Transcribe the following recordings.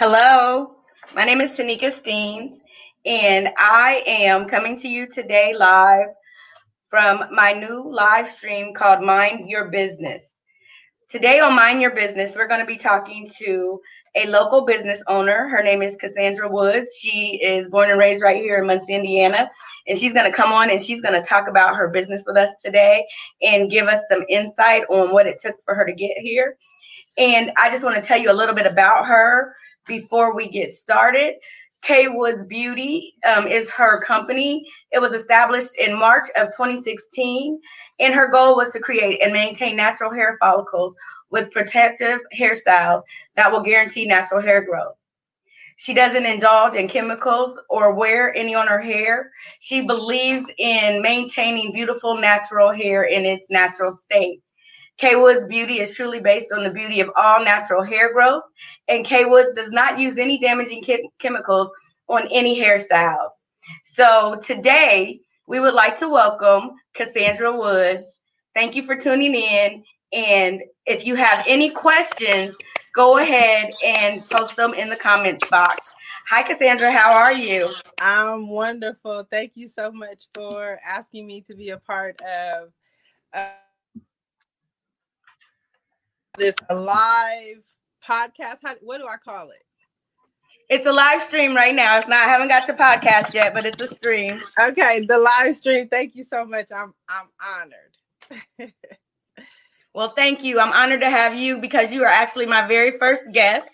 Hello, my name is Tanika Steens, and I am coming to you today live from my new live stream called Mind Your Business. Today on Mind Your Business, we're going to be talking to a local business owner. Her name is Cassandra Woods. She is born and raised right here in Muncie, Indiana. And she's going to come on and she's going to talk about her business with us today and give us some insight on what it took for her to get here. And I just want to tell you a little bit about her before we get started. K Woods Beauty um, is her company. It was established in March of 2016, and her goal was to create and maintain natural hair follicles with protective hairstyles that will guarantee natural hair growth. She doesn't indulge in chemicals or wear any on her hair. She believes in maintaining beautiful natural hair in its natural state. K Woods Beauty is truly based on the beauty of all natural hair growth, and K Woods does not use any damaging chemicals on any hairstyles. So today, we would like to welcome Cassandra Woods. Thank you for tuning in. And if you have any questions, go ahead and post them in the comments box. Hi, Cassandra. How are you? I'm wonderful. Thank you so much for asking me to be a part of. Uh, this live podcast. How, what do I call it? It's a live stream right now. It's not. I haven't got to podcast yet, but it's a stream. Okay, the live stream. Thank you so much. I'm I'm honored. Well, thank you. I'm honored to have you because you are actually my very first guest.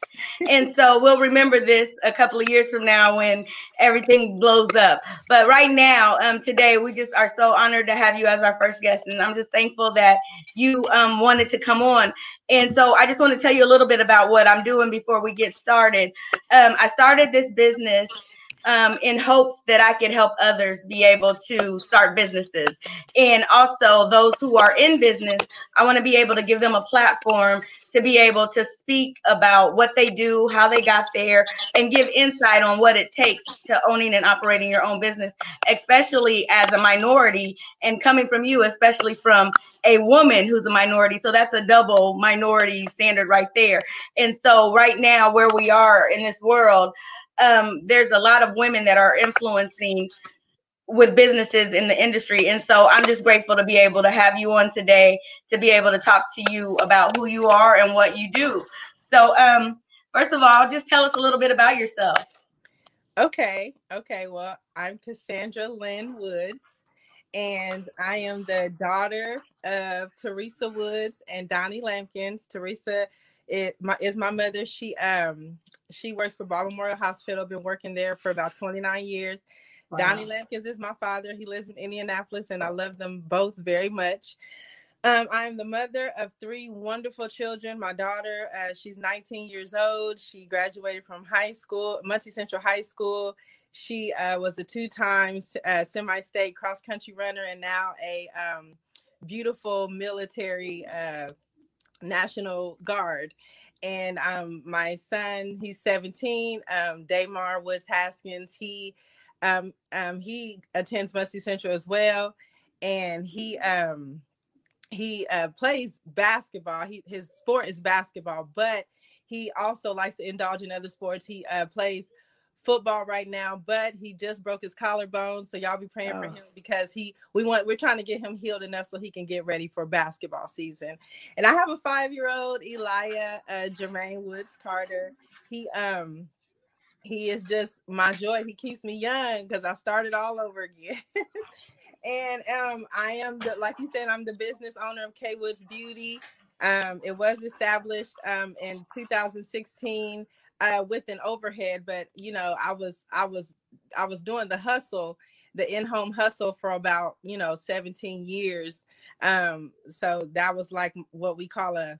And so we'll remember this a couple of years from now when everything blows up. But right now, um, today, we just are so honored to have you as our first guest. And I'm just thankful that you um, wanted to come on. And so I just want to tell you a little bit about what I'm doing before we get started. Um, I started this business um, in hopes that I could help others be able to start businesses. And also, those who are in business, I want to be able to give them a platform to be able to speak about what they do, how they got there, and give insight on what it takes to owning and operating your own business, especially as a minority and coming from you, especially from a woman who's a minority. So that's a double minority standard right there. And so, right now, where we are in this world, um, there's a lot of women that are influencing with businesses in the industry. And so I'm just grateful to be able to have you on today to be able to talk to you about who you are and what you do. So, um, first of all, just tell us a little bit about yourself. Okay. Okay. Well, I'm Cassandra Lynn Woods, and I am the daughter of Teresa Woods and Donnie Lampkins. Teresa it my is my mother. She um she works for Memorial Hospital. Been working there for about 29 years. Wow. Donnie Lampkins is my father. He lives in Indianapolis, and I love them both very much. Um, I'm the mother of three wonderful children. My daughter, uh, she's 19 years old. She graduated from high school, Muncie Central High School. She uh, was a two-time uh, semi-state cross-country runner, and now a um, beautiful military uh, National Guard. And um, my son, he's 17, um, Damar Woods Haskins, he um, um, he attends Muncie Central as well. And he um, he uh, plays basketball. He, his sport is basketball, but he also likes to indulge in other sports. He uh, plays football right now, but he just broke his collarbone. So y'all be praying oh. for him because he we want we're trying to get him healed enough so he can get ready for basketball season. And I have a five year old Elijah uh, Jermaine Woods Carter. He um he is just my joy. He keeps me young because I started all over again. and um I am the like you said, I'm the business owner of K Woods Beauty. Um, it was established um, in 2016 uh, with an overhead, but you know, I was I was I was doing the hustle, the in-home hustle for about you know 17 years. Um, so that was like what we call a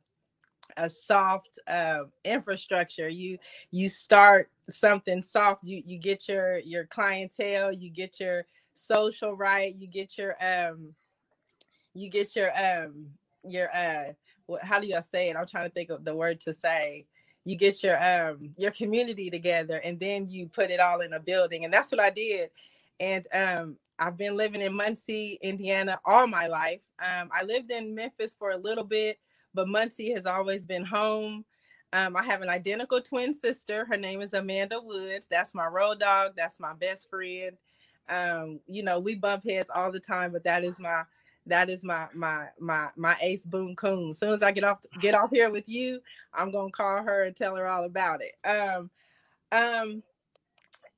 a soft uh, infrastructure. You you start something soft. You you get your your clientele. You get your social right. You get your um you get your um your uh how do you say it? I'm trying to think of the word to say you get your um your community together and then you put it all in a building and that's what i did and um i've been living in muncie indiana all my life um i lived in memphis for a little bit but muncie has always been home Um, I have an identical twin sister. Her name is Amanda Woods. That's my road dog. That's my best friend. Um, you know, we bump heads all the time, but that is my that is my my my my ace boom coon. As soon as I get off get off here with you, I'm gonna call her and tell her all about it. Um, um,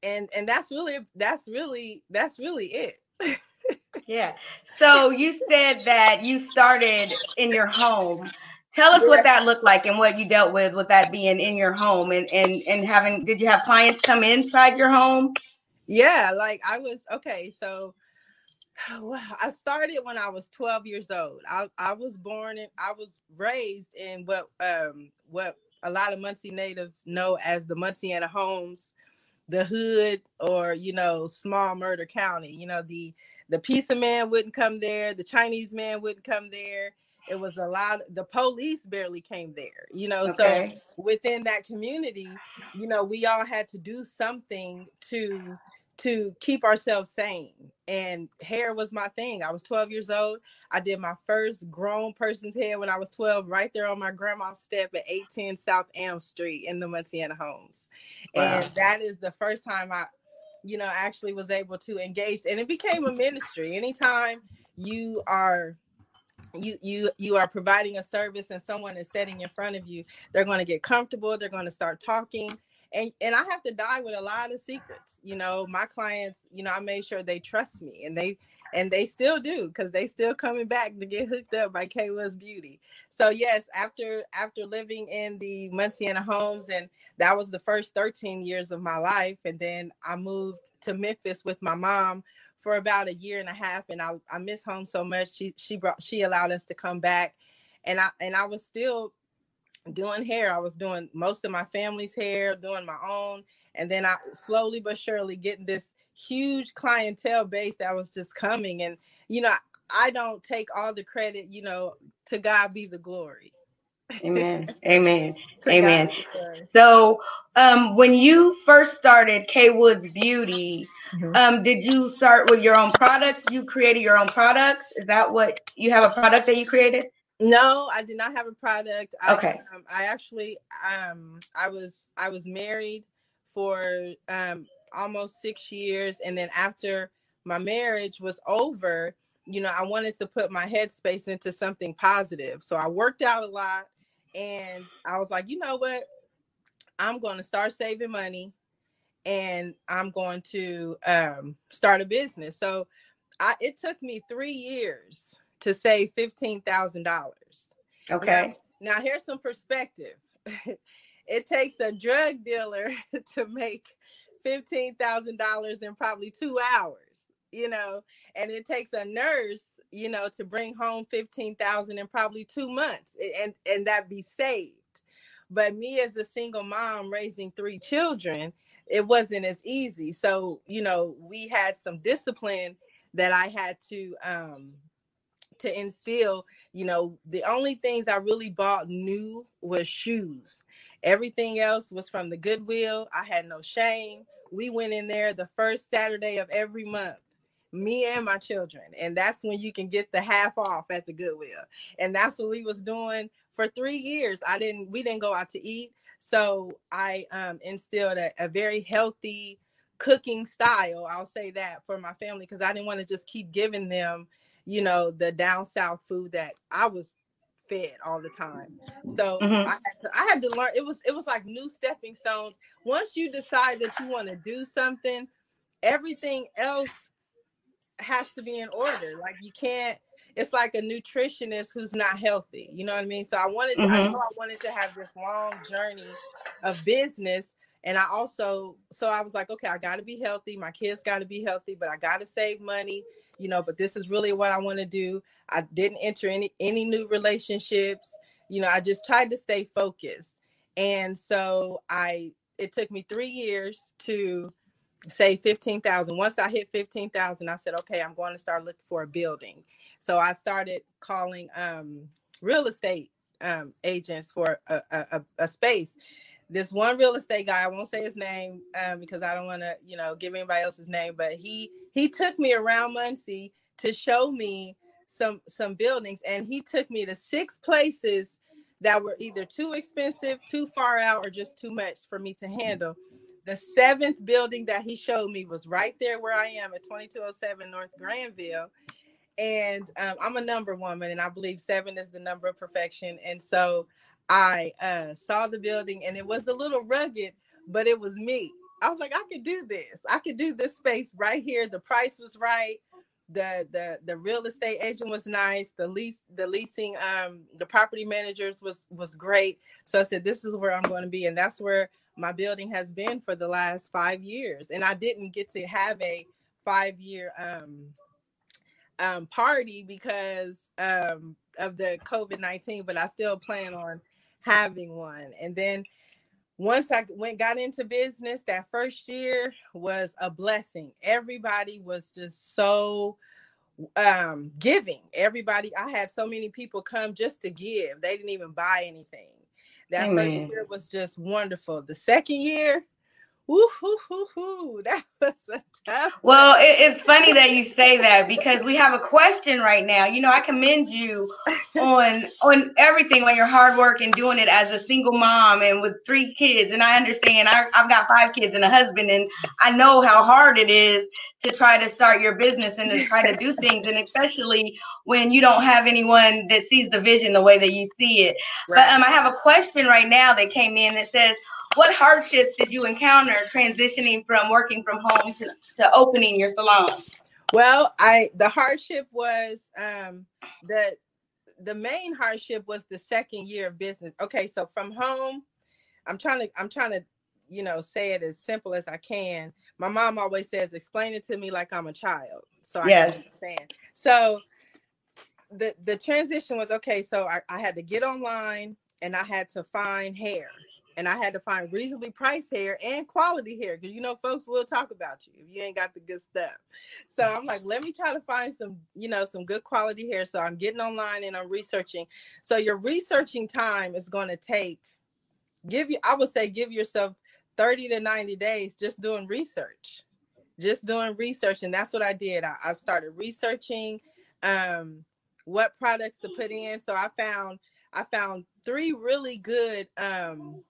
and and that's really that's really that's really it. yeah. So you said that you started in your home. Tell us what that looked like and what you dealt with with that being in your home and and and having. Did you have clients come inside your home? Yeah, like I was okay. So well, I started when I was 12 years old. I, I was born and I was raised in what um what a lot of Muncie natives know as the Munsyana homes, the hood, or you know, small murder county. You know, the the pizza man wouldn't come there, the Chinese man wouldn't come there. It was a lot, the police barely came there, you know. Okay. So within that community, you know, we all had to do something to to keep ourselves sane. And hair was my thing. I was 12 years old. I did my first grown person's hair when I was 12, right there on my grandma's step at 810 South Elm Street in the Munsyana Homes. Wow. And that is the first time I, you know, actually was able to engage. And it became a ministry. Anytime you are you you you are providing a service and someone is sitting in front of you they're going to get comfortable they're going to start talking and and I have to die with a lot of secrets. You know, my clients, you know, I made sure they trust me and they and they still do because they still coming back to get hooked up by K Woods Beauty. So yes, after after living in the Munsyana homes and that was the first 13 years of my life. And then I moved to Memphis with my mom for about a year and a half. And I, I miss home so much. She she brought she allowed us to come back. And I and I was still doing hair. I was doing most of my family's hair, doing my own, and then I slowly but surely getting this huge clientele base that was just coming. And you know, I don't take all the credit. You know, to God be the glory. Amen. Amen. Amen. So, um, when you first started K Woods Beauty, mm-hmm. um, did you start with your own products? You created your own products. Is that what you have a product that you created? No, I did not have a product. Okay. I, um, I actually, um, I was, I was married for um, almost six years, and then after my marriage was over, you know, I wanted to put my headspace into something positive. So I worked out a lot, and I was like, you know what, I'm going to start saving money, and I'm going to um, start a business. So I, it took me three years to save $15,000. Okay. Now, now, here's some perspective. it takes a drug dealer to make $15,000 in probably two hours, you know, and it takes a nurse, you know, to bring home 15,000 in probably two months and, and that be saved. But me as a single mom raising three children, it wasn't as easy. So, you know, we had some discipline that I had to um, to instill, you know, the only things I really bought new was shoes. Everything else was from the Goodwill. I had no shame. We went in there the first Saturday of every month, me and my children. And that's when you can get the half off at the Goodwill. And that's what we was doing for three years. I didn't, we didn't go out to eat. So I um, instilled a, a very healthy cooking style. I'll say that for my family because I didn't want to just keep giving them you know, the down south food that I was fed all the time. So mm-hmm. I had to I had to learn it was it was like new stepping stones. Once you decide that you want to do something, everything else has to be in order. Like you can't it's like a nutritionist who's not healthy. You know what I mean? So I wanted to, mm-hmm. I know I wanted to have this long journey of business. And I also, so I was like, okay, I got to be healthy. My kids got to be healthy, but I got to save money you know, but this is really what I want to do. I didn't enter any any new relationships. You know, I just tried to stay focused. And so I it took me 3 years to say 15,000. Once I hit 15,000, I said, "Okay, I'm going to start looking for a building." So I started calling um real estate um agents for a, a, a space this one real estate guy i won't say his name um, because i don't want to you know give anybody else's name but he he took me around muncie to show me some some buildings and he took me to six places that were either too expensive, too far out, or just too much for me to handle. The seventh building that he showed me was right there where I am at 2207 North Granville. And um, I'm a number woman, and I believe seven is the number of perfection. And so I uh, saw the building, and it was a little rugged, but it was me. I was like, I could do this. I could do this space right here. The price was right the the the real estate agent was nice the lease the leasing um the property managers was was great so i said this is where i'm going to be and that's where my building has been for the last five years and i didn't get to have a five year um um party because um of the covid-19 but i still plan on having one and then once I went got into business, that first year was a blessing. Everybody was just so um giving. Everybody, I had so many people come just to give. They didn't even buy anything. That Amen. first year was just wonderful. The second year, Woo, hoo, hoo, hoo. That was a tough. Well, it, it's funny that you say that because we have a question right now. You know, I commend you on on everything on your hard work and doing it as a single mom and with three kids. And I understand. I, I've got five kids and a husband, and I know how hard it is to try to start your business and to try to do things, and especially when you don't have anyone that sees the vision the way that you see it. Right. But um, I have a question right now that came in that says what hardships did you encounter transitioning from working from home to, to opening your salon? Well, I the hardship was um the the main hardship was the second year of business. Okay, so from home, I'm trying to I'm trying to you know say it as simple as I can. My mom always says, explain it to me like I'm a child. So I yes. understand. So the the transition was okay. So I, I had to get online and I had to find hair and I had to find reasonably priced hair and quality hair because you know folks will talk about you if you ain't got the good stuff. So I'm like, let me try to find some, you know, some good quality hair. So I'm getting online and I'm researching. So your researching time is going to take give you I would say give yourself 30 to 90 days just doing research. Just doing research and that's what I did. I, I started researching um what products to put in. So I found I found three really good um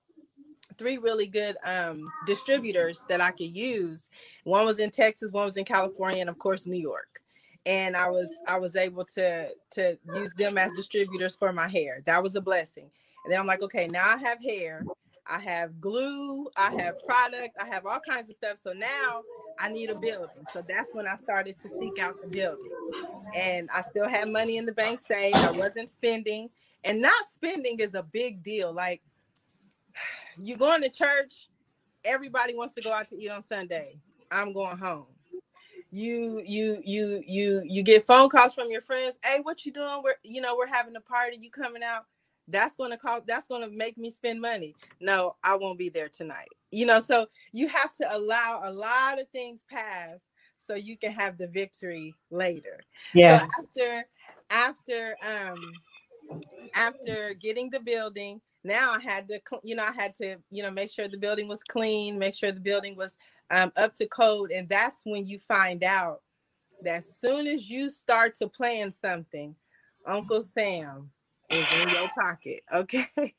three really good um, distributors that I could use. One was in Texas, one was in California, and of course New York. And I was I was able to to use them as distributors for my hair. That was a blessing. And then I'm like, okay, now I have hair, I have glue, I have product, I have all kinds of stuff. So now I need a building. So that's when I started to seek out the building. And I still had money in the bank saved. I wasn't spending. And not spending is a big deal. Like you going to church, everybody wants to go out to eat on Sunday. I'm going home. You you you you you get phone calls from your friends. Hey, what you doing? We're you know we're having a party. You coming out? That's going to cost. That's going to make me spend money. No, I won't be there tonight. You know, so you have to allow a lot of things pass so you can have the victory later. Yeah. So after after um after getting the building now I had to, you know, I had to, you know, make sure the building was clean, make sure the building was um, up to code. And that's when you find out that as soon as you start to plan something, Uncle Sam is in your pocket. Okay.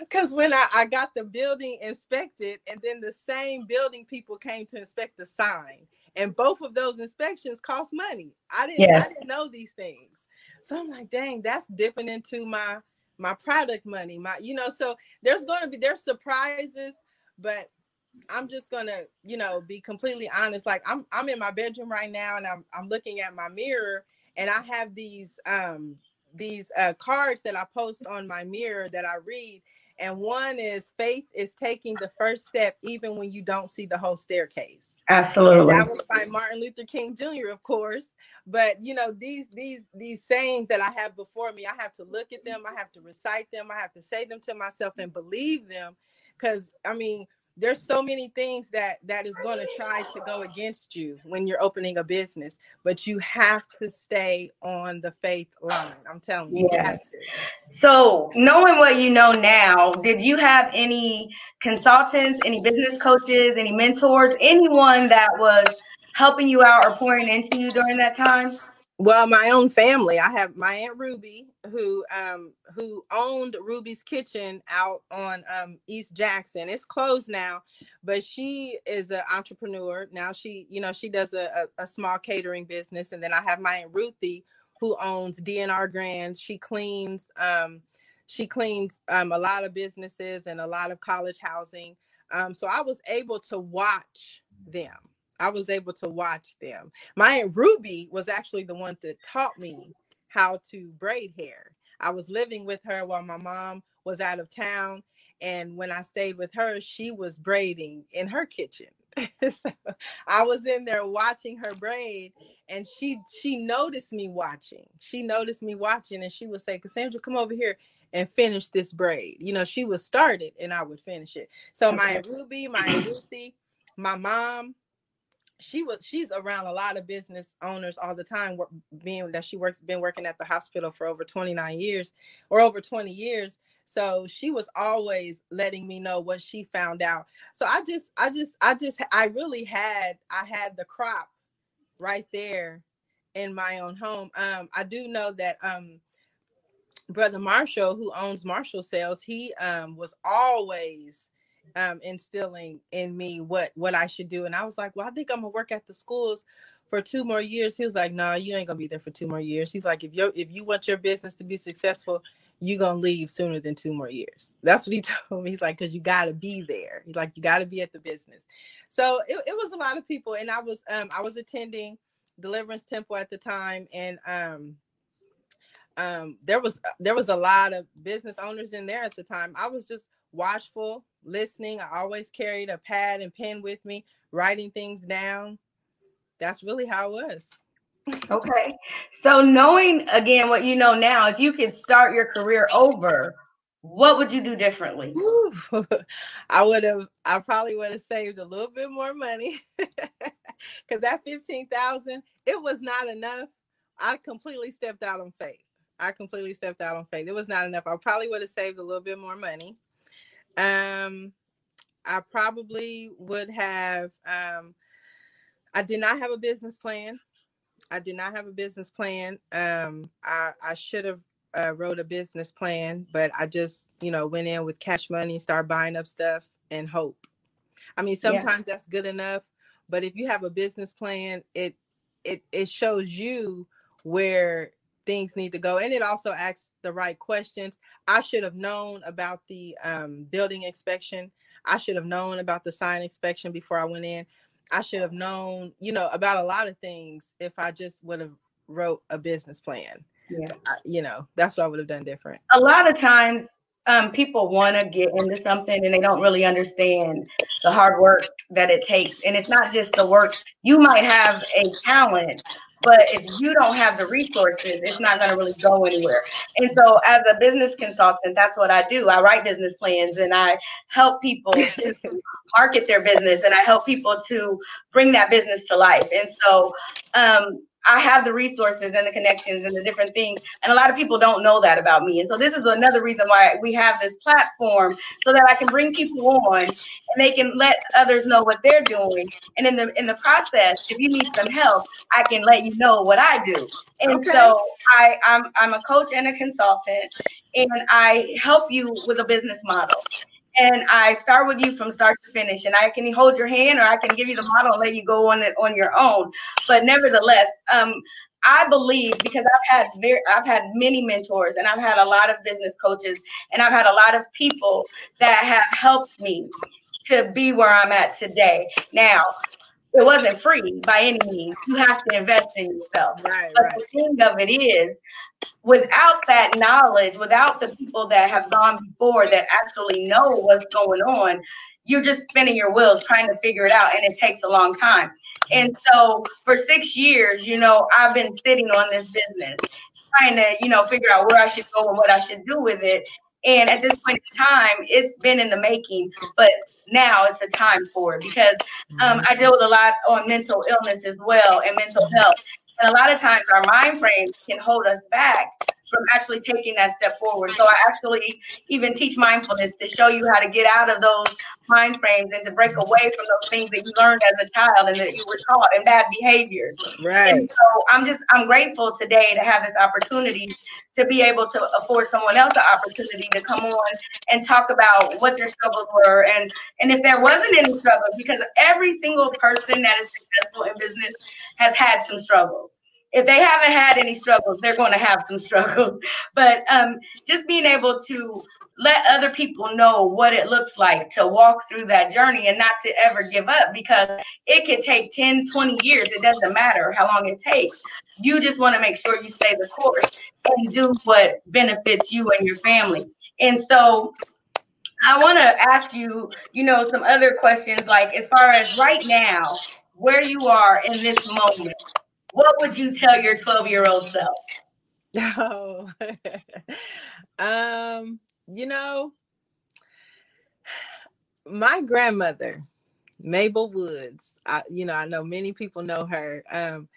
Because when I, I got the building inspected, and then the same building people came to inspect the sign, and both of those inspections cost money. I didn't, yeah. I didn't know these things. So I'm like, dang, that's dipping into my my product money, my you know, so there's to be there's surprises, but I'm just to, you know, be completely honest. Like I'm I'm in my bedroom right now and I'm I'm looking at my mirror and I have these um these uh cards that I post on my mirror that I read and one is faith is taking the first step even when you don't see the whole staircase. Absolutely. That was by Martin Luther King Jr., of course but you know these these these sayings that i have before me i have to look at them i have to recite them i have to say them to myself and believe them because i mean there's so many things that that is going to try to go against you when you're opening a business but you have to stay on the faith line i'm telling you, yeah. you so knowing what you know now did you have any consultants any business coaches any mentors anyone that was helping you out or pouring into you during that time? Well, my own family. I have my aunt Ruby, who um who owned Ruby's Kitchen out on um East Jackson. It's closed now, but she is an entrepreneur now. She you know she does a, a, a small catering business, and then I have my aunt Ruthie, who owns DNR Grands. She cleans um she cleans um a lot of businesses and a lot of college housing. Um, so I was able to watch them I was able to watch them. My aunt Ruby was actually the one that taught me how to braid hair. I was living with her while my mom was out of town. And when I stayed with her, she was braiding in her kitchen. so I was in there watching her braid, and she she noticed me watching. She noticed me watching, and she would say, "Cassandra, come over here and finish this braid." You know, she would start it, and I would finish it. So my Ruby, my Ruthie, my mom, she was she's around a lot of business owners all the time being that she works been working at the hospital for over 29 years or over 20 years. So she was always letting me know what she found out. So i just i just i just i really had i had the crop right there in my own home. Um i do know that um brother marshall who owns marshall sales he um was always um, instilling in me what what I should do. And I was like, well, I think I'm gonna work at the schools for two more years. He was like, no, nah, you ain't gonna be there for two more years. He's like, if you if you want your business to be successful, you gonna leave sooner than two more years. That's what he told me. He's like, because you gotta be there. He's like, you gotta be at the business. So it, it was a lot of people, and I was um I was attending Deliverance Temple at the time, and um um there was there was a lot of business owners in there at the time. I was just watchful, listening. I always carried a pad and pen with me, writing things down. That's really how it was. Okay. So knowing again what you know now, if you could start your career over, what would you do differently? I would have I probably would have saved a little bit more money. Cause that 15,000, it was not enough. I completely stepped out on faith. I completely stepped out on faith. It was not enough. I probably would have saved a little bit more money. Um, I probably would have. Um, I did not have a business plan. I did not have a business plan. Um, I, I should have uh, wrote a business plan, but I just, you know, went in with cash money, start buying up stuff, and hope. I mean, sometimes yeah. that's good enough, but if you have a business plan, it it it shows you where things need to go and it also asks the right questions. I should have known about the um, building inspection. I should have known about the sign inspection before i went in. I should have known you know about a lot of things if i just would have wrote a business plan. Yeah. I, you know that's what i would have done different. A lot of times um, people want to get into something and they don't really understand the hard work that it takes. And it's not just the work. You might have a talent, but if you don't have the resources, it's not going to really go anywhere. And so, as a business consultant, that's what I do. I write business plans and I help people to market their business and I help people to bring that business to life. And so, um, I have the resources and the connections and the different things. And a lot of people don't know that about me. And so this is another reason why we have this platform so that I can bring people on and they can let others know what they're doing. And in the in the process, if you need some help, I can let you know what I do. And okay. so I, I'm I'm a coach and a consultant and I help you with a business model and I start with you from start to finish. And I can hold your hand, or I can give you the model and let you go on it on your own. But nevertheless, um, I believe because I've had very, I've had many mentors, and I've had a lot of business coaches, and I've had a lot of people that have helped me to be where I'm at today. Now, it wasn't free by any means. You have to invest in yourself. Right, but right. the thing of it is, without that knowledge, without the people that have gone before that actually know what's going on, you're just spinning your wheels trying to figure it out, and it takes a long time. And so, for six years, you know, I've been sitting on this business, trying to, you know, figure out where I should go and what I should do with it. And at this point in time, it's been in the making, but now it's the time for it because um, I deal with a lot on mental illness as well and mental health. And a lot of times our mind frames can hold us back from actually taking that step forward. So I actually even teach mindfulness to show you how to get out of those mind frames and to break away from those things that you learned as a child and that you were taught and bad behaviors. Right. And so I'm just I'm grateful today to have this opportunity to be able to afford someone else the opportunity to come on and talk about what their struggles were and and if there wasn't any struggles because every single person that is successful in business has had some struggles if they haven't had any struggles, they're going to have some struggles. But um, just being able to let other people know what it looks like to walk through that journey and not to ever give up because it could take 10, 20 years. It doesn't matter how long it takes. You just want to make sure you stay the course and do what benefits you and your family. And so I want to ask you, you know, some other questions like as far as right now, where you are in this moment, what would you tell your 12 year old self? Oh, um, you know, my grandmother, Mabel Woods, I, you know, I know many people know her. Um,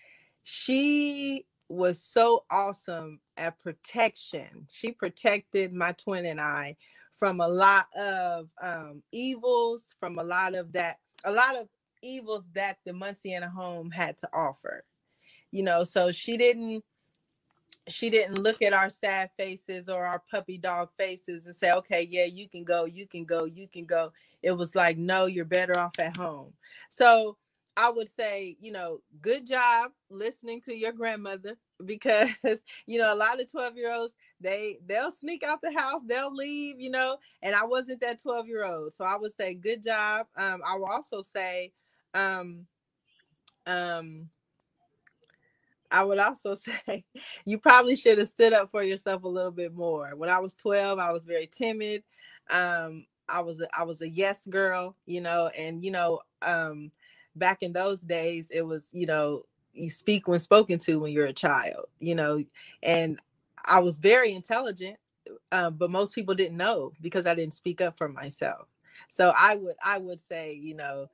she was so awesome at protection. She protected my twin and I from a lot of um, evils, from a lot of that, a lot of evils that the Munsyana home had to offer you know so she didn't she didn't look at our sad faces or our puppy dog faces and say okay yeah you can go you can go you can go. It was like no you're better off at home. So i would say you know good job listening to your grandmother because you know a lot of 12 year olds they they'll sneak out the house they'll leave you know and i wasn't that 12 year old so i would say good job. Um i will also say um um I would also say you probably should have stood up for yourself a little bit more. When I was 12, I was very timid. Um, I was a, I was a yes girl, you know, and you know, um, back in those days, it was you know you speak when spoken to when you're a child, you know, and I was very intelligent, um, but most people didn't know because I didn't speak up for myself. So I would I would say, you know,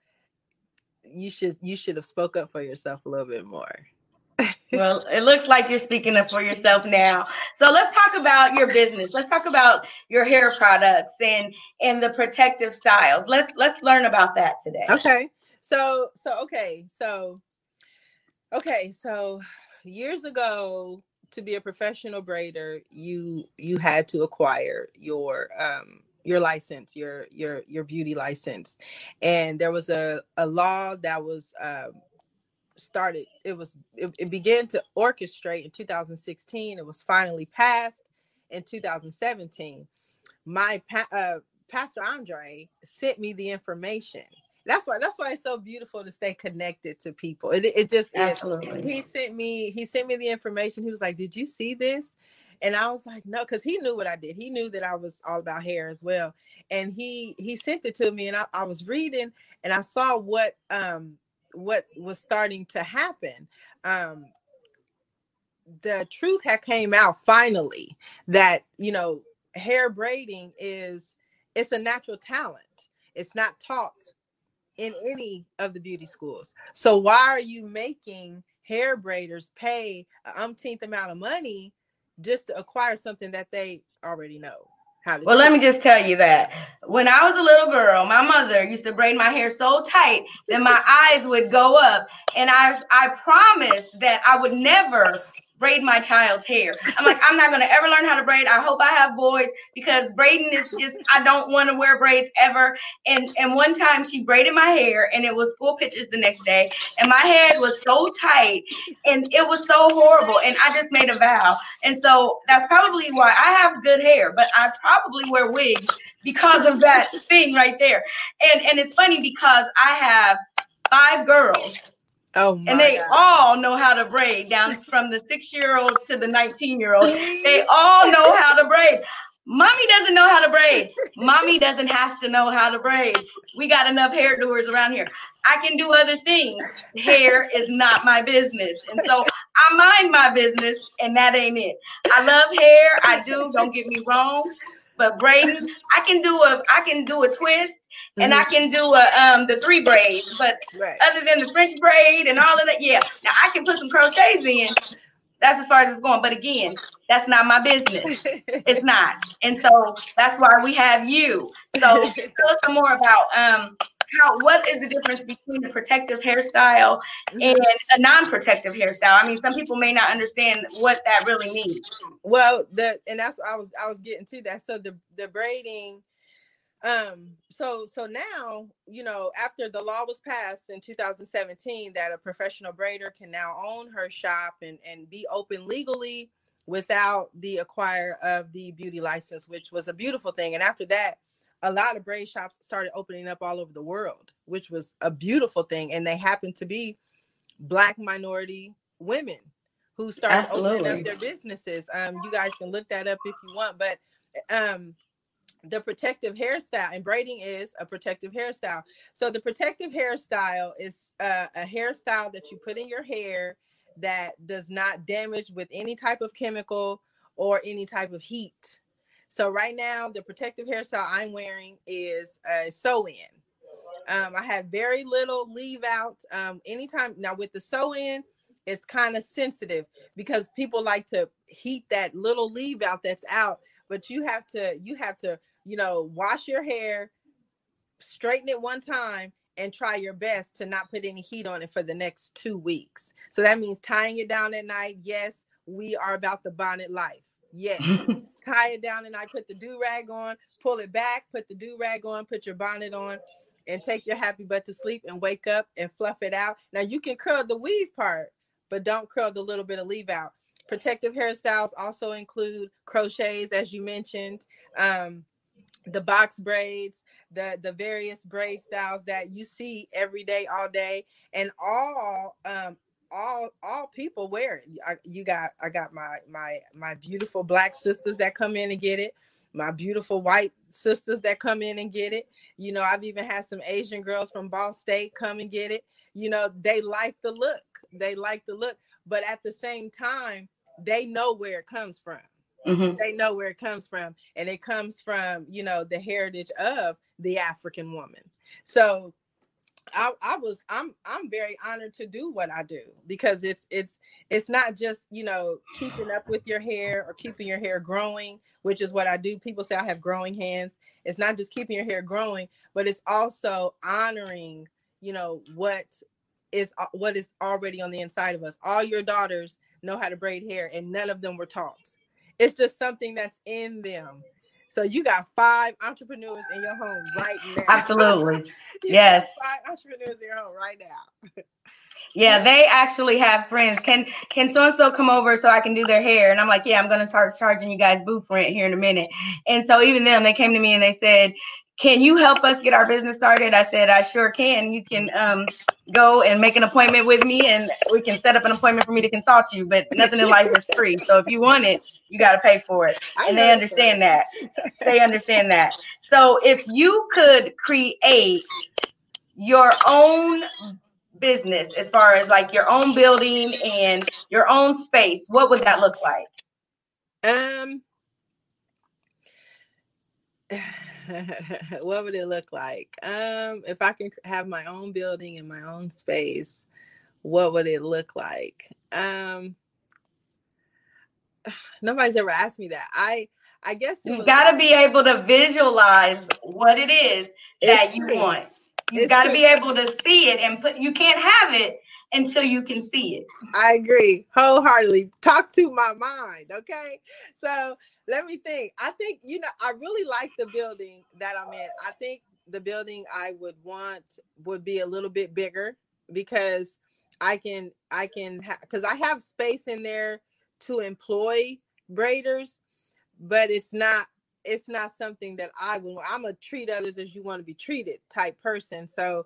you should you should have spoke up for yourself a little bit more well, it looks like you're speaking up for yourself now. So let's talk about your business. Let's talk about your hair products and and the protective styles. Let's let's learn about that today. Okay. So so okay. So okay, so years ago to be a professional braider, you you had to acquire your um your license, your your your beauty license. And there was a a law that was um started it was it, it, began to orchestrate in 2016 it was finally passed in 2017 my uh, pastor andre sent me the information. That's why that's why it's so beautiful to stay connected to people. It, it just absolutely. He sent me he sent me the information. He was like did you see this? And i was like no because he knew what i did. He knew that i was all about hair as well. And he he sent it to me and I, I was reading and i saw what um what was starting to happen um the truth had came out finally that you know hair braiding is it's a natural talent. It's not taught in any of the beauty schools. So why are you making hair braiders pay an umpteenth amount of money just to acquire something that they already know well, let me just tell you that. When I was a little girl, my mother used to braid my hair so tight that my eyes would go up, and I I promised that I would never braid my child's hair. I'm like, I'm not gonna ever learn how to braid. I hope I have boys because braiding is just I don't want to wear braids ever. And and one time she braided my hair and it was school pictures the next day, and my head was so tight and it was so horrible. And I just made a vow. And so that's probably why I have good hair, but I probably wear wigs because of that thing right there. And and it's funny because I have five girls Oh and they God. all know how to braid, down from the six year old to the 19 year old. They all know how to braid. Mommy doesn't know how to braid. Mommy doesn't have to know how to braid. We got enough hair doers around here. I can do other things. Hair is not my business. And so I mind my business, and that ain't it. I love hair. I do. Don't get me wrong. But braiding, I can do a I can do a twist and mm-hmm. I can do a um the three braids. But right. other than the French braid and all of that, yeah. Now I can put some crochets in. that's as far as it's going. But again, that's not my business. it's not. And so that's why we have you. So tell us some more about um how what is the difference between a protective hairstyle mm-hmm. and a non-protective hairstyle? I mean, some people may not understand what that really means. Well, the and that's I was I was getting to that. So the the braiding um so so now you know after the law was passed in 2017 that a professional braider can now own her shop and and be open legally without the acquire of the beauty license which was a beautiful thing and after that a lot of braid shops started opening up all over the world, which was a beautiful thing. And they happened to be black minority women who started Absolutely. opening up their businesses. Um, you guys can look that up if you want, but um, the protective hairstyle and braiding is a protective hairstyle. So the protective hairstyle is uh, a hairstyle that you put in your hair that does not damage with any type of chemical or any type of heat. So right now, the protective hairstyle I'm wearing is a sew in. Um, I have very little leave out. Um, anytime now with the sew in, it's kind of sensitive because people like to heat that little leave out that's out. But you have to, you have to, you know, wash your hair, straighten it one time, and try your best to not put any heat on it for the next two weeks. So that means tying it down at night. Yes, we are about the bonnet life. Yes. Tie it down and I put the do rag on, pull it back, put the do rag on, put your bonnet on, and take your happy butt to sleep and wake up and fluff it out. Now you can curl the weave part, but don't curl the little bit of leave out. Protective hairstyles also include crochets, as you mentioned, um, the box braids, the the various braid styles that you see every day, all day, and all um, all all people wear it. I, you got I got my my my beautiful black sisters that come in and get it. My beautiful white sisters that come in and get it. You know, I've even had some Asian girls from Ball State come and get it. You know, they like the look. They like the look, but at the same time, they know where it comes from. Mm-hmm. They know where it comes from, and it comes from you know the heritage of the African woman. So I, I was I'm I'm very honored to do what I do because it's it's it's not just you know keeping up with your hair or keeping your hair growing, which is what I do. People say I have growing hands. It's not just keeping your hair growing, but it's also honoring you know what is uh, what is already on the inside of us. All your daughters know how to braid hair, and none of them were taught. It's just something that's in them. So you got five entrepreneurs in your home right now. Absolutely. yes. Five entrepreneurs in your home right now. Yeah, they actually have friends. Can can so and so come over so I can do their hair? And I'm like, yeah, I'm gonna start charging you guys booth rent here in a minute. And so even them, they came to me and they said, can you help us get our business started? I said, I sure can. You can um, go and make an appointment with me and we can set up an appointment for me to consult you, but nothing in life is free. So if you want it, you got to pay for it. And they understand that. They understand that. So if you could create your own business as far as like your own building and your own space, what would that look like? Um what would it look like? Um, if I can have my own building and my own space, what would it look like? Um, nobody's ever asked me that. I I guess you've got to be able to visualize what it is that you want. You've got to be able to see it and put. You can't have it until you can see it. I agree wholeheartedly. Talk to my mind, okay? So let me think. I think you know I really like the building that I'm in. I think the building I would want would be a little bit bigger because I can I can because ha- I have space in there to employ braiders, but it's not it's not something that I would. I'm a treat others as you want to be treated type person. So,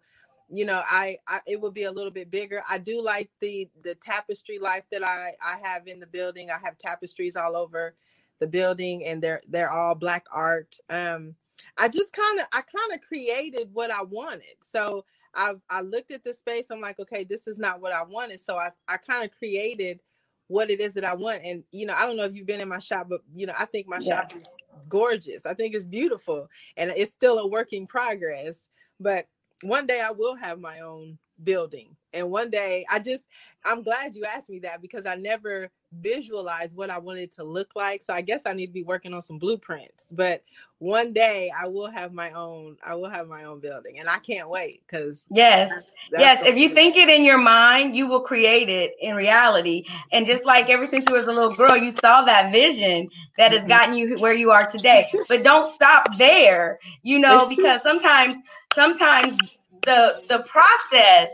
you know, I, I it would be a little bit bigger. I do like the the tapestry life that I I have in the building. I have tapestries all over the building and they're they're all black art um i just kind of i kind of created what i wanted so i i looked at the space i'm like okay this is not what i wanted so i i kind of created what it is that i want and you know i don't know if you've been in my shop but you know i think my yeah. shop is gorgeous i think it's beautiful and it's still a working progress but one day i will have my own building. And one day I just I'm glad you asked me that because I never visualized what I wanted to look like. So I guess I need to be working on some blueprints. But one day I will have my own I will have my own building and I can't wait cuz Yes. That's, that's yes, if you think it in your mind, you will create it in reality. And just like ever since you was a little girl, you saw that vision that has mm-hmm. gotten you where you are today. But don't stop there, you know, because sometimes sometimes the the process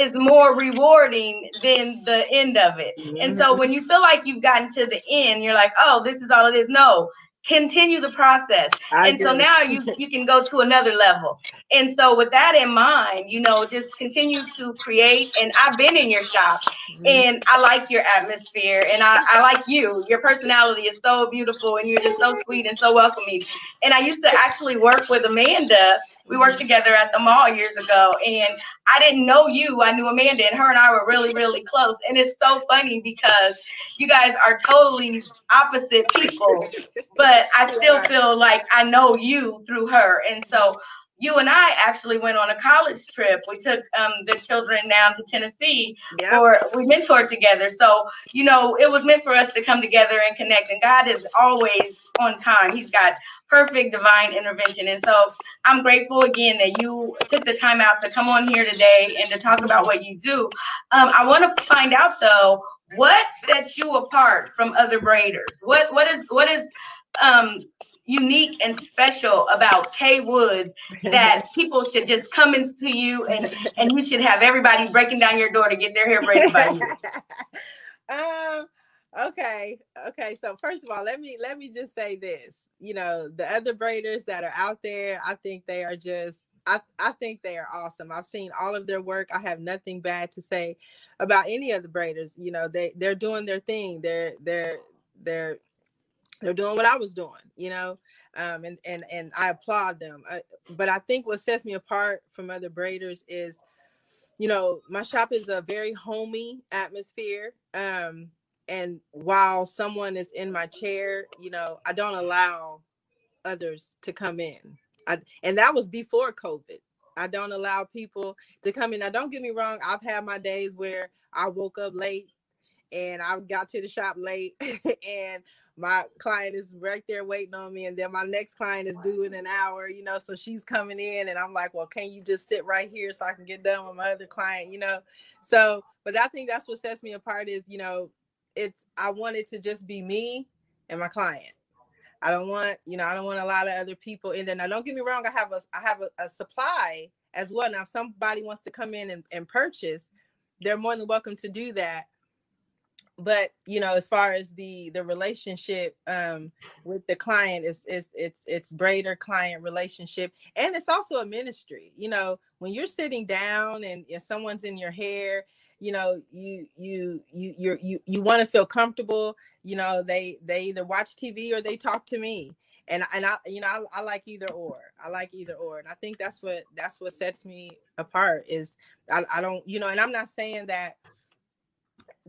is more rewarding than the end of it. And so when you feel like you've gotten to the end, you're like, oh, this is all it is. No, continue the process. I and so now you you can go to another level. And so with that in mind, you know, just continue to create. And I've been in your shop mm-hmm. and I like your atmosphere and I, I like you. Your personality is so beautiful and you're just so sweet and so welcoming. And I used to actually work with Amanda we worked together at the mall years ago, and I didn't know you. I knew Amanda, and her and I were really, really close. And it's so funny because you guys are totally opposite people, but I still feel like I know you through her. And so you and I actually went on a college trip. We took um, the children down to Tennessee, yep. or we mentored together. So you know, it was meant for us to come together and connect. And God is always on time. He's got perfect divine intervention. And so I'm grateful again that you took the time out to come on here today and to talk about what you do. Um, I want to find out though, what sets you apart from other braiders? What what is what is um unique and special about K Woods that people should just come into you and and you should have everybody breaking down your door to get their hair braided by you? um okay okay so first of all let me let me just say this you know the other braiders that are out there i think they are just I, I think they are awesome. I've seen all of their work. I have nothing bad to say about any of the braiders. You know, they they're doing their thing. They're they're they're they're doing what I was doing, you know, um, and and and I applaud them. I, but I think what sets me apart from other braiders is, you know, my shop is a very homey atmosphere. Um, and while someone is in my chair, you know, I don't allow others to come in. I, and that was before COVID. I don't allow people to come in. Now, don't get me wrong. I've had my days where I woke up late and I got to the shop late and my client is right there waiting on me and then my next client is due in an hour you know so she's coming in and i'm like well can you just sit right here so i can get done with my other client? You know? So but i think that's what sets me apart is you know it's i want it to just be me and my client. I don't want you know i don't want a lot of other people in there. Now don't get me wrong i have a i have a, a supply as well. Now if somebody wants to come in and, and purchase they're more than welcome to do that but you know as far as the the relationship um with the client is it's it's it's braider client relationship and it's also a ministry you know when you're sitting down and, and someone's in your hair you know you you you you're, you you want to feel comfortable you know they they either watch tv or they talk to me and and i you know I, I like either or i like either or and i think that's what that's what sets me apart is I, I don't you know and i'm not saying that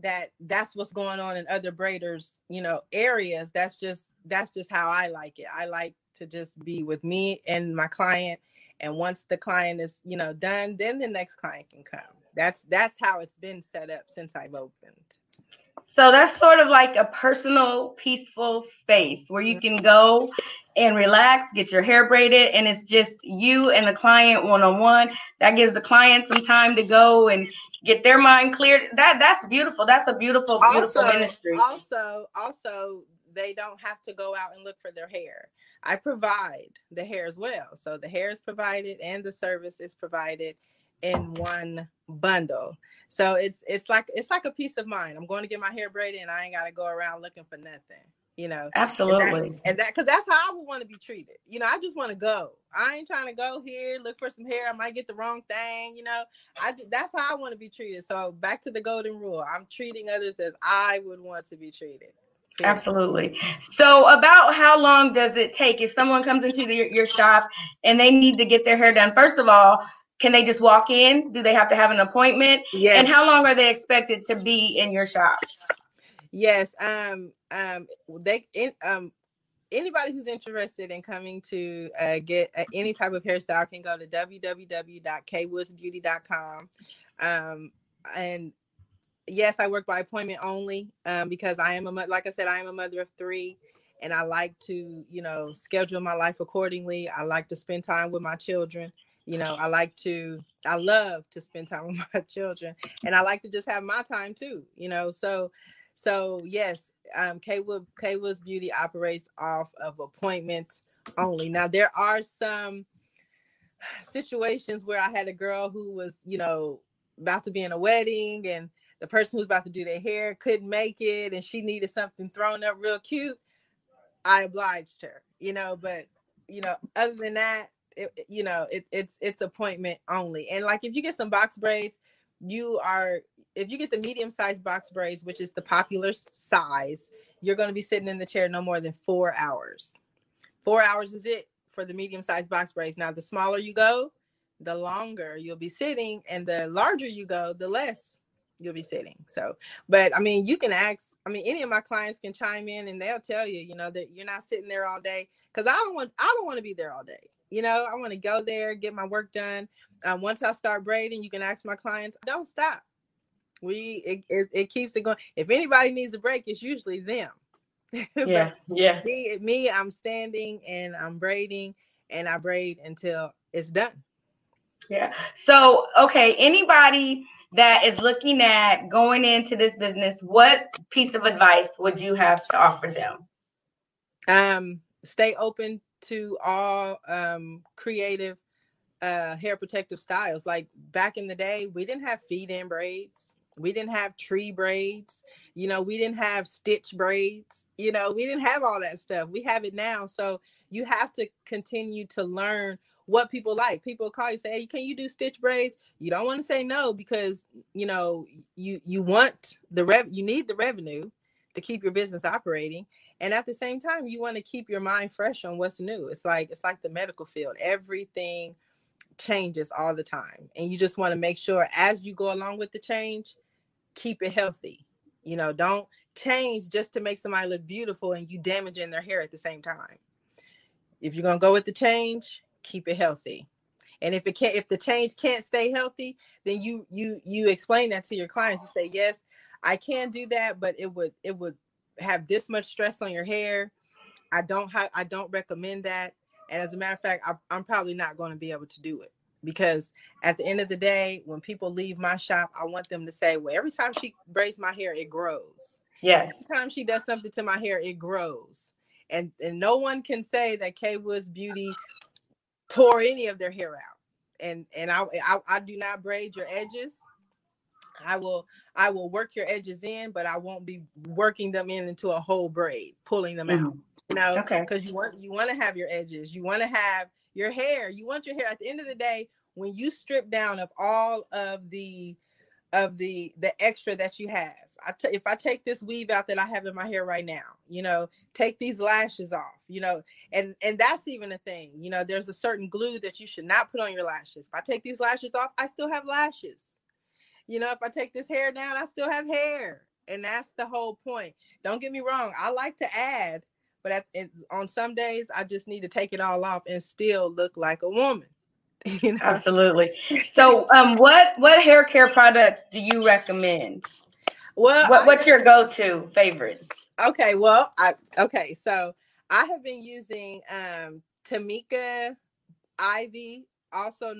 that that's what's going on in other braiders you know areas. That's just that's just how i like it. I like to just be with me and my client. And once the client is you know done then the next client can come. That's that's how it's been set up since i've opened. So that's sort of like a personal peaceful space where you can go and relax get your hair braided and it's just you and the client one-on-one. That gives the client some time to go and get their mind cleared. That that's beautiful. That's a beautiful, beautiful also, ministry. Also, also they don't have to go out and look for their hair. I provide the hair as well. So the hair is provided and the service is provided in one bundle. So it's it's like it's like a peace of mind. I'm going to get my hair braided and I ain't got to go around looking for nothing you know absolutely and that because that, that's how i would want to be treated you know i just want to go i ain't trying to go here look for some hair i might get the wrong thing you know i that's how i want to be treated so back to the golden rule i'm treating others as i would want to be treated Absolutely. So, about how long does it take if someone comes into the, your shop and they need to get their hair done? First of all, can they just walk in? Do they have to have an appointment? Yes. And how long are they expected to be in your shop? Yes. Um. Um. They. In, um. Anybody who's interested in coming to uh, get uh, any type of hairstyle can go to www.kwoodsbeauty.com. Um, and yes, I work by appointment only um, because I am a like I said, I am a mother of three, and I like to you know schedule my life accordingly. I like to spend time with my children. You know, I like to, I love to spend time with my children, and I like to just have my time too. You know, so, so yes, um, K Wood Beauty operates off of appointments only. Now there are some situations where I had a girl who was, you know, about to be in a wedding and the person who's about to do their hair couldn't make it and she needed something thrown up real cute. I obliged her, you know, but you know, other than that, it, you know, it, it's it's appointment only. And like if you get some box braids, you are if you get the medium sized box braids, which is the popular size, you're going to be sitting in the chair no more than four hours. Four hours is it for the medium sized box braids. Now, the smaller you go, the longer you'll be sitting, and the larger you go, the less you'll be sitting. So, but I mean, you can ask. I mean, any of my clients can chime in, and they'll tell you, you know, that you're not sitting there all day because I don't want. I don't want to be there all day. You know, I want to go there, get my work done. Um, once I start braiding, you can ask my clients, don't stop. We it, it, it keeps it going. If anybody needs a break, it's usually them. Yeah, yeah. Me, me, I'm standing and I'm braiding, and I braid until it's done. Yeah. So, okay, anybody that is looking at going into this business, what piece of advice would you have to offer them? Um, stay open to all um creative uh hair protective styles. Like back in the day, we didn't have feed in braids. We didn't have tree braids. You know, we didn't have stitch braids. You know, we didn't have all that stuff. We have it now. So you have to continue to learn what people like. People call you say, "Hey, can you do stitch braids?" You don't want to say no because you know you you want the rev you need the revenue to keep your business operating, and at the same time you want to keep your mind fresh on what's new. It's like it's like the medical field. Everything changes all the time, and you just want to make sure as you go along with the change, keep it healthy. You know, don't change just to make somebody look beautiful and you damaging their hair at the same time. If you're gonna go with the change, keep it healthy. And if it can't, if the change can't stay healthy, then you you you explain that to your clients. You say, yes, I can do that, but it would it would have this much stress on your hair. I don't have I don't recommend that. And as a matter of fact, I, I'm probably not going to be able to do it because at the end of the day, when people leave my shop, I want them to say, well, every time she braids my hair, it grows. Yes. Every time she does something to my hair, it grows. And and no one can say that K Woods Beauty tore any of their hair out. And and I, I I do not braid your edges. I will I will work your edges in, but I won't be working them in into a whole braid, pulling them mm-hmm. out. You know, okay. Because you want you want to have your edges. You want to have your hair. You want your hair at the end of the day when you strip down of all of the of the the extra that you have. I t- if I take this weave out that I have in my hair right now, you know, take these lashes off, you know, and and that's even a thing. You know, there's a certain glue that you should not put on your lashes. If I take these lashes off, I still have lashes. You know, if I take this hair down, I still have hair. And that's the whole point. Don't get me wrong, I like to add, but at, on some days I just need to take it all off and still look like a woman. You know? Absolutely. So, um, what what hair care products do you recommend? Well, what, what's your go-to favorite? Okay, well, I okay, so I have been using um Tamika Ivy, also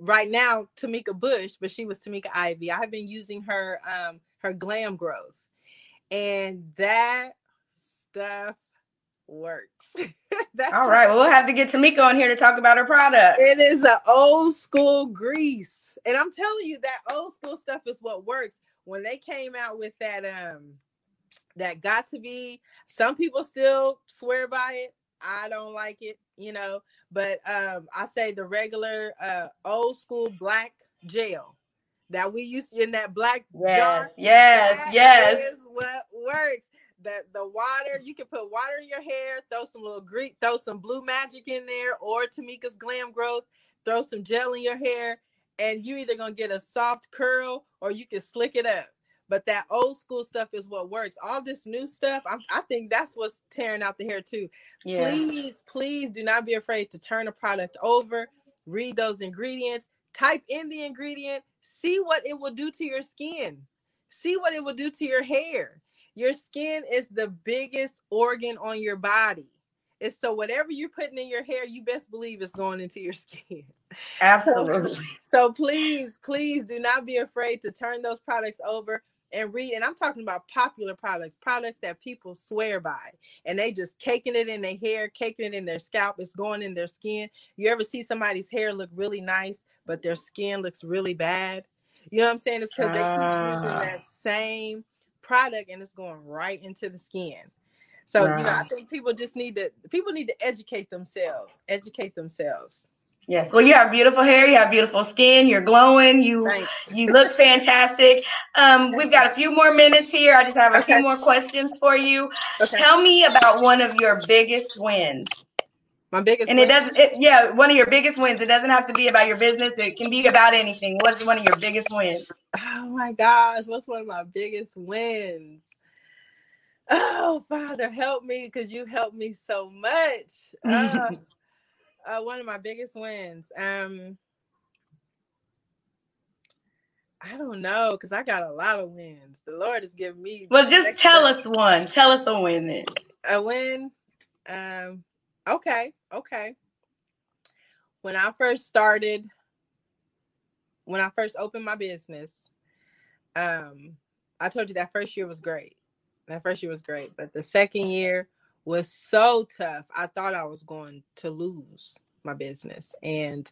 right now Tamika Bush, but she was Tamika Ivy. I have been using her um her glam growth, and that stuff works. All right. Well, we'll have to get Tamika on here to talk about her product. It is an old school grease. And I'm telling you, that old school stuff is what works. When they came out with that, um, that got to be, some people still swear by it. I don't like it, you know, but um, I say the regular uh old school black gel that we used in that black yes, jar. Yes, yes. Is what works the the water you can put water in your hair throw some little greek throw some blue magic in there or tamika's glam growth throw some gel in your hair and you either gonna get a soft curl or you can slick it up but that old school stuff is what works all this new stuff I'm, i think that's what's tearing out the hair too yeah. please please do not be afraid to turn a product over read those ingredients type in the ingredient see what it will do to your skin. See what it will do to your hair. Your skin is the biggest organ on your body. It's so whatever you're putting in your hair, you best believe it's going into your skin. Absolutely. So, so please, please do not be afraid to turn those products over and read. And I'm talking about popular products, products that people swear by, and they just caking it in their hair, caking it in their scalp. It's going in their skin. You ever see somebody's hair look really nice, but their skin looks really bad? You know what I'm saying? It's because they keep using ah. that same product and it's going right into the skin. So, you know, I think people just need to people need to educate themselves, educate themselves. Yes. Well, you have beautiful hair. You have beautiful skin. You're glowing. You Thanks. you look fantastic. Um, we've got a few more minutes here. I just have a okay. few more questions for you. Okay. Tell me about one of your biggest wins. My biggest. And it doesn't. It, yeah, one of your biggest wins. It doesn't have to be about your business. It can be about anything. What's one of your biggest wins? Oh my gosh, what's one of my biggest wins? Oh, Father, help me because you helped me so much. Uh, uh, one of my biggest wins. Um, I don't know because I got a lot of wins. The Lord has given me. Well, just tell us one. Tell us a win then. A win. Um. Okay. Okay. When I first started, when I first opened my business, um, I told you that first year was great. That first year was great, but the second year was so tough. I thought I was going to lose my business. And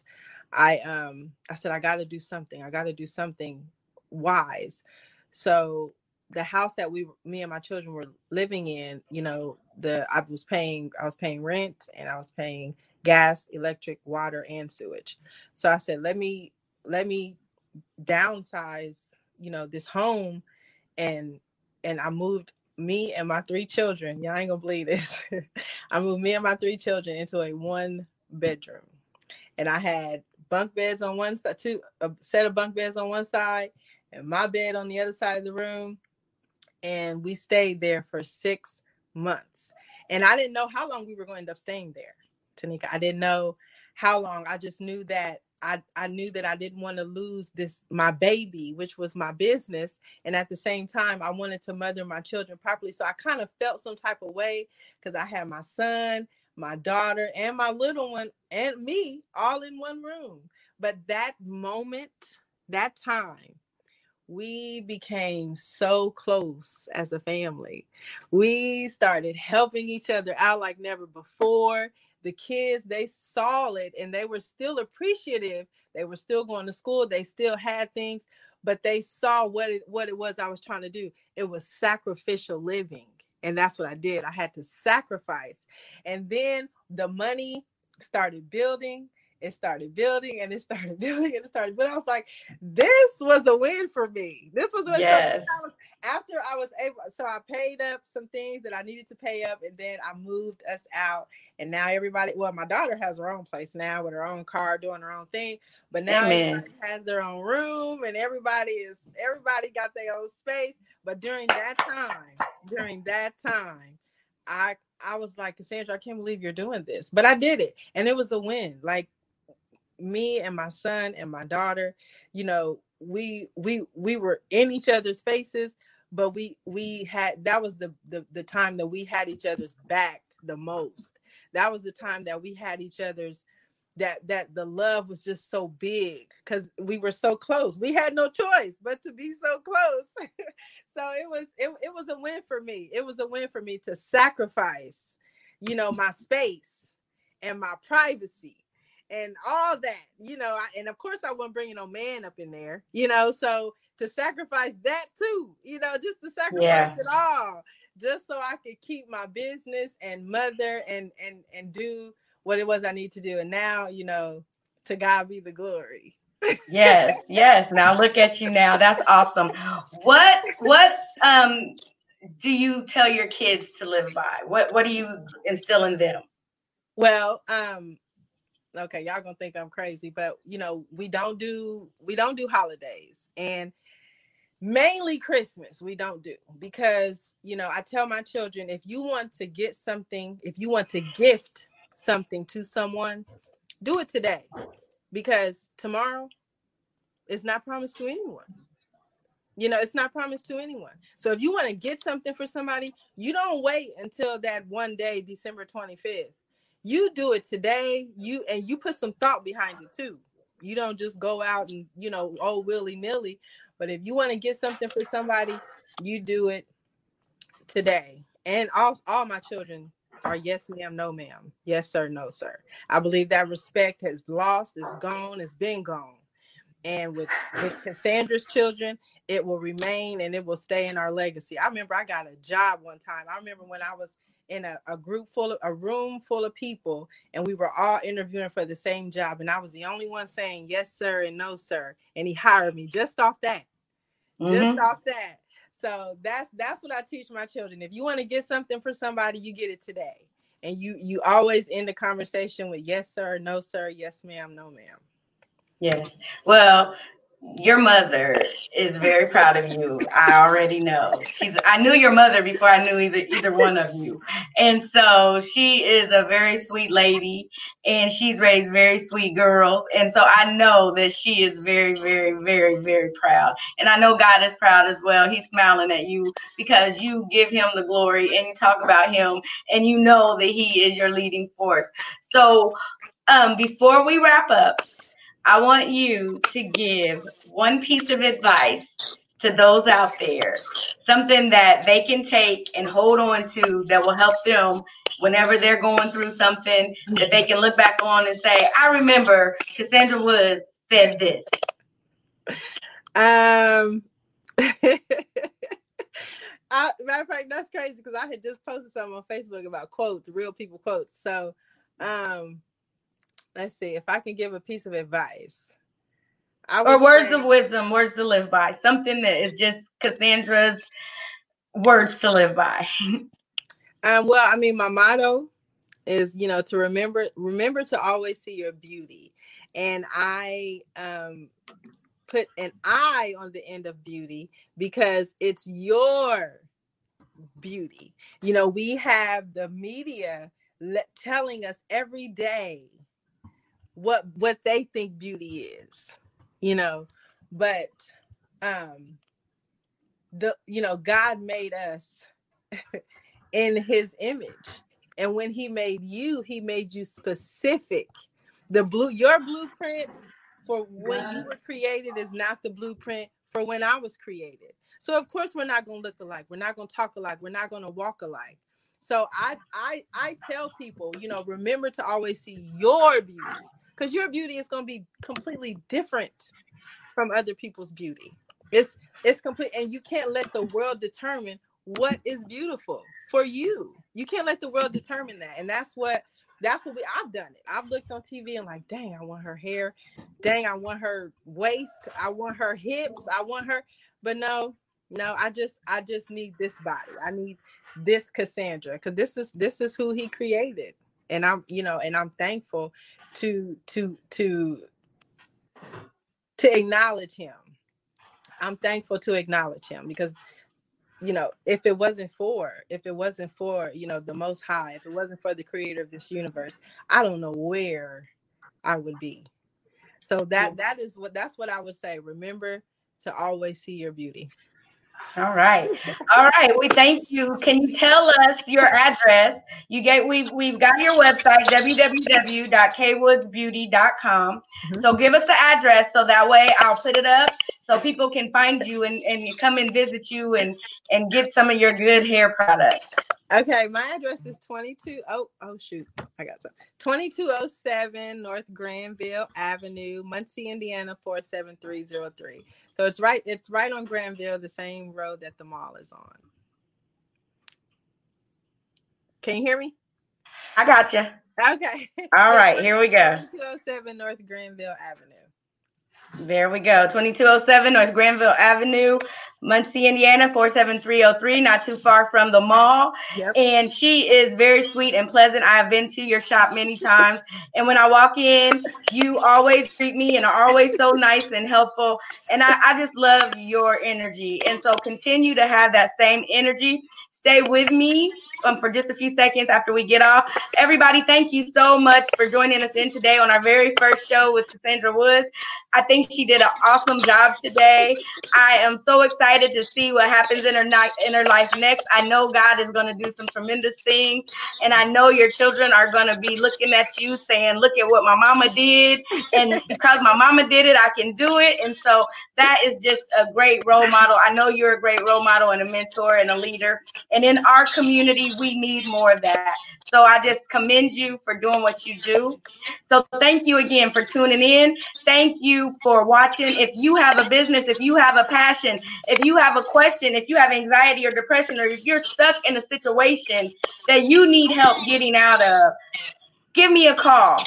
I um I said I got to do something. I got to do something wise. So the house that we me and my children were living in, you know, the I was paying I was paying rent and I was paying gas, electric, water and sewage. So I said let me let me downsize, you know, this home and and I moved me and my three children, y'all ain't gonna believe this. I moved me and my three children into a one bedroom. And I had bunk beds on one side, two a set of bunk beds on one side, and my bed on the other side of the room. And we stayed there for six months. And I didn't know how long we were going to end up staying there, Tanika. I didn't know how long. I just knew that I, I knew that I didn't want to lose this my baby, which was my business, and at the same time I wanted to mother my children properly. So I kind of felt some type of way because I had my son, my daughter, and my little one, and me all in one room. But that moment, that time, we became so close as a family. We started helping each other out like never before. The kids they saw it and they were still appreciative. They were still going to school. They still had things but they saw what it what it was i was trying to do. It was sacrificial living and that's what i did. I had to sacrifice. And then the money started building it started building and it started building and it started but i was like this was a win for me this was a yes. I was, after i was able so i paid up some things that i needed to pay up and then i moved us out and now everybody well my daughter has her own place now with her own car doing her own thing but now Amen. everybody has their own room and everybody is everybody got their own space but during that time during that time i i was like cassandra i can't believe you're doing this but i did it and it was a win like me and my son and my daughter you know we we we were in each other's faces but we we had that was the the, the time that we had each other's back the most. That was the time that we had each other's that that the love was just so big because we were so close. We had no choice but to be so close. So it was it, it was a win for me. It was a win for me to sacrifice you know my space and my privacy and all that, you know, I, and of course I wasn't bringing no man up in there, you know, so to sacrifice that too, you know, just to sacrifice yeah. it all, just so I could keep my business and mother and and and do what it was I need to do. And now, you know, to God be the glory. yes, yes. Now look at you now. That's awesome. What what um do you tell your kids to live by? What what do you instill in them? Well, um, okay, y'all gonna think I'm crazy, but you know, we don't do we don't do holidays and mainly Christmas we don't do because you know, I tell my children if you want to get something, if you want to gift something to someone, do it today because tomorrow It's not promised to anyone. You know, it's not promised to anyone. So if you want to get something for somebody, you don't wait until that one day, December 25th. You do it today. You and you put some thought behind it too. You don't just go out and, you know, oh willy nilly. But if you want to get something for somebody, you do it today. And all, all my children are yes, ma'am, no, ma'am. Yes, sir, no, sir. I believe that respect has lost, is gone, it's been gone. And with, with Cassandra's children, it will remain and it will stay in our legacy. I remember I got a job one time. I remember when I was in a, a group full of a room full of people and we were all interviewing for the same job and I was the only one saying yes sir and no sir and he hired me just off that mm-hmm. just off that so that's that's what I teach my children if you want to get something for somebody you get it today and you you always end the conversation with yes sir no sir yes ma'am no ma'am Yes. Well, your mother is very proud of you. I already know. She's I knew your mother before I knew either either one of you. And so she is a very sweet lady and she's raised very sweet girls. And so I know that she is very, very, very, very proud. And I know God is proud as well. He's smiling at you because you give him the glory and you talk about him and you know that he is your leading force. So um before we wrap up, I want you to give one piece of advice to those out there, something that they can take and hold on to that will help them whenever they're going through something that they can look back on and say, I remember Cassandra Woods said this. Um, I, matter of fact, that's crazy because I had just posted something on Facebook about quotes, real people quotes. So, um, let's see if I can give a piece of advice. or words say, of wisdom, words to live by, something that is just Cassandra's words to live by. um, well, I mean, my motto is, you know, to remember, remember to always see your beauty. And I um, put an I on the end of beauty because it's your beauty. You know, we have the media le- telling us every day what what they think beauty is you know? But um the you know god made us in his image and when he made you he made you specific. The blue your blueprint for when you were created is not the blueprint for when i was created. So of course we're not going to look alike. We're not going to talk alike. We're not going to walk alike. So i i i tell people you know remember to always see your beauty because your beauty is going to be completely different from other people's beauty. It's it's complete, and you can't let the world determine what is beautiful for you. You can't let the world determine that, and that's what that's what we. I've done it. I've looked on TV and like, dang, I want her hair. Dang, I want her waist. I want her hips. I want her. But no, no, I just I just need this body. I need this Cassandra because this is this is who he created and i'm you know and i'm thankful to to to to acknowledge him. I'm thankful to acknowledge him because you know if it wasn't for if it wasn't for you know the most high if it wasn't for the creator of this universe i don't know where i would be. So that that is what that's what i would say. Remember to always see your beauty all right. All right. We thank you. Can you tell us your address? You get we've we've got your website, www.kwoodsbeauty.com. Mm-hmm. So give us the address so that way I'll put it up so people can find you and, and come and visit you and and get some of your good hair products. Okay, my address is 22 oh oh shoot, I got some 2207 North Granville Avenue, Muncie, Indiana 47303. So it's right it's right on Granville, the same road that the mall is on. Can you hear me? I got you. Okay. All right, here we go. 2207 North Granville Avenue. There we go. 2207 North Granville Avenue, Muncie, Indiana, 47303, not too far from the mall. Yep. And she is very sweet and pleasant. I have been to your shop many times. and when I walk in, you always treat me and are always so nice and helpful. And I, I just love your energy. And so continue to have that same energy stay with me um, for just a few seconds after we get off. Everybody, thank you so much for joining us in today on our very first show with Cassandra Woods. I think she did an awesome job today. I am so excited to see what happens in her in her life next. I know God is going to do some tremendous things, and I know your children are going to be looking at you saying, "Look at what my mama did," and because my mama did it, I can do it. And so that is just a great role model. I know you're a great role model and a mentor and a leader. And in our community, we need more of that. So I just commend you for doing what you do. So thank you again for tuning in. Thank you for watching. If you have a business, if you have a passion, if you have a question, if you have anxiety or depression, or if you're stuck in a situation that you need help getting out of, give me a call.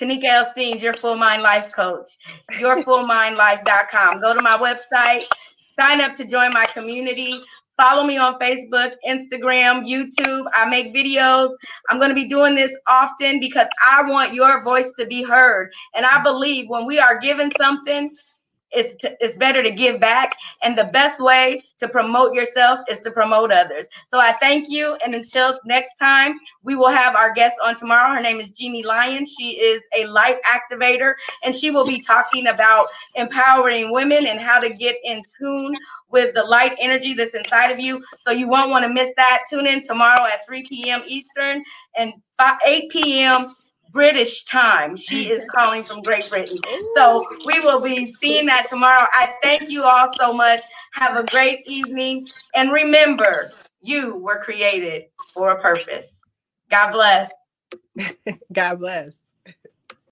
Tanika Elstein's your full mind life coach, yourfullmindlife.com. Go to my website, sign up to join my community. Follow me on Facebook, Instagram, YouTube. I make videos. I'm going to be doing this often because I want your voice to be heard. And I believe when we are given something, it's to, it's better to give back and the best way to promote yourself is to promote others so i thank you and until next time we will have our guest on tomorrow her name is jeannie lyon she is a light activator and she will be talking about empowering women and how to get in tune with the light energy that's inside of you so you won't want to miss that tune in tomorrow at 3 p.m eastern and 5, 8 p.m British time. She is calling from Great Britain. So we will be seeing that tomorrow. I thank you all so much. Have a great evening. And remember, you were created for a purpose. God bless. God bless.